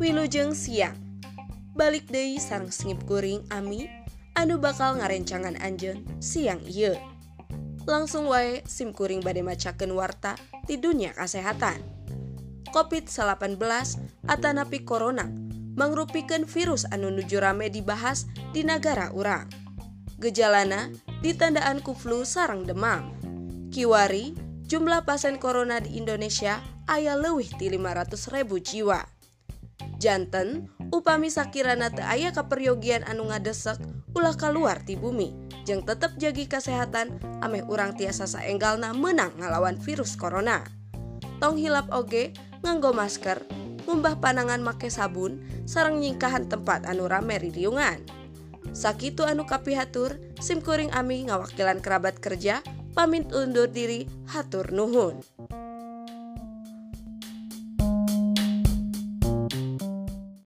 Wilujeng siang. Balik Dei sarang sengip kuring Ami. Anu bakal ngarencangan Anjen siang iya langsung wae sim kuring badai macaken warta di dunia kesehatan COVID-19 atanapi corona mangrupikan virus anu nuju rame dibahas di negara urang. Gejalana ditandaan ku flu sarang demam. Kiwari jumlah pasien corona di Indonesia ayah lewih di 500 ribu jiwa jantan upami sakirana teu aya kaperyogian anu ngadesek ulah keluar di bumi jeng tetap jagi kesehatan ameh urang tiasa saenggalna menang ngalawan virus corona. Tong hilap oge nganggo masker ngumbah panangan make sabun sarang nyingkahan tempat anu rame riungan Sakitu anu kapihatur simkuring ami ngawakilan kerabat kerja pamit undur diri hatur nuhun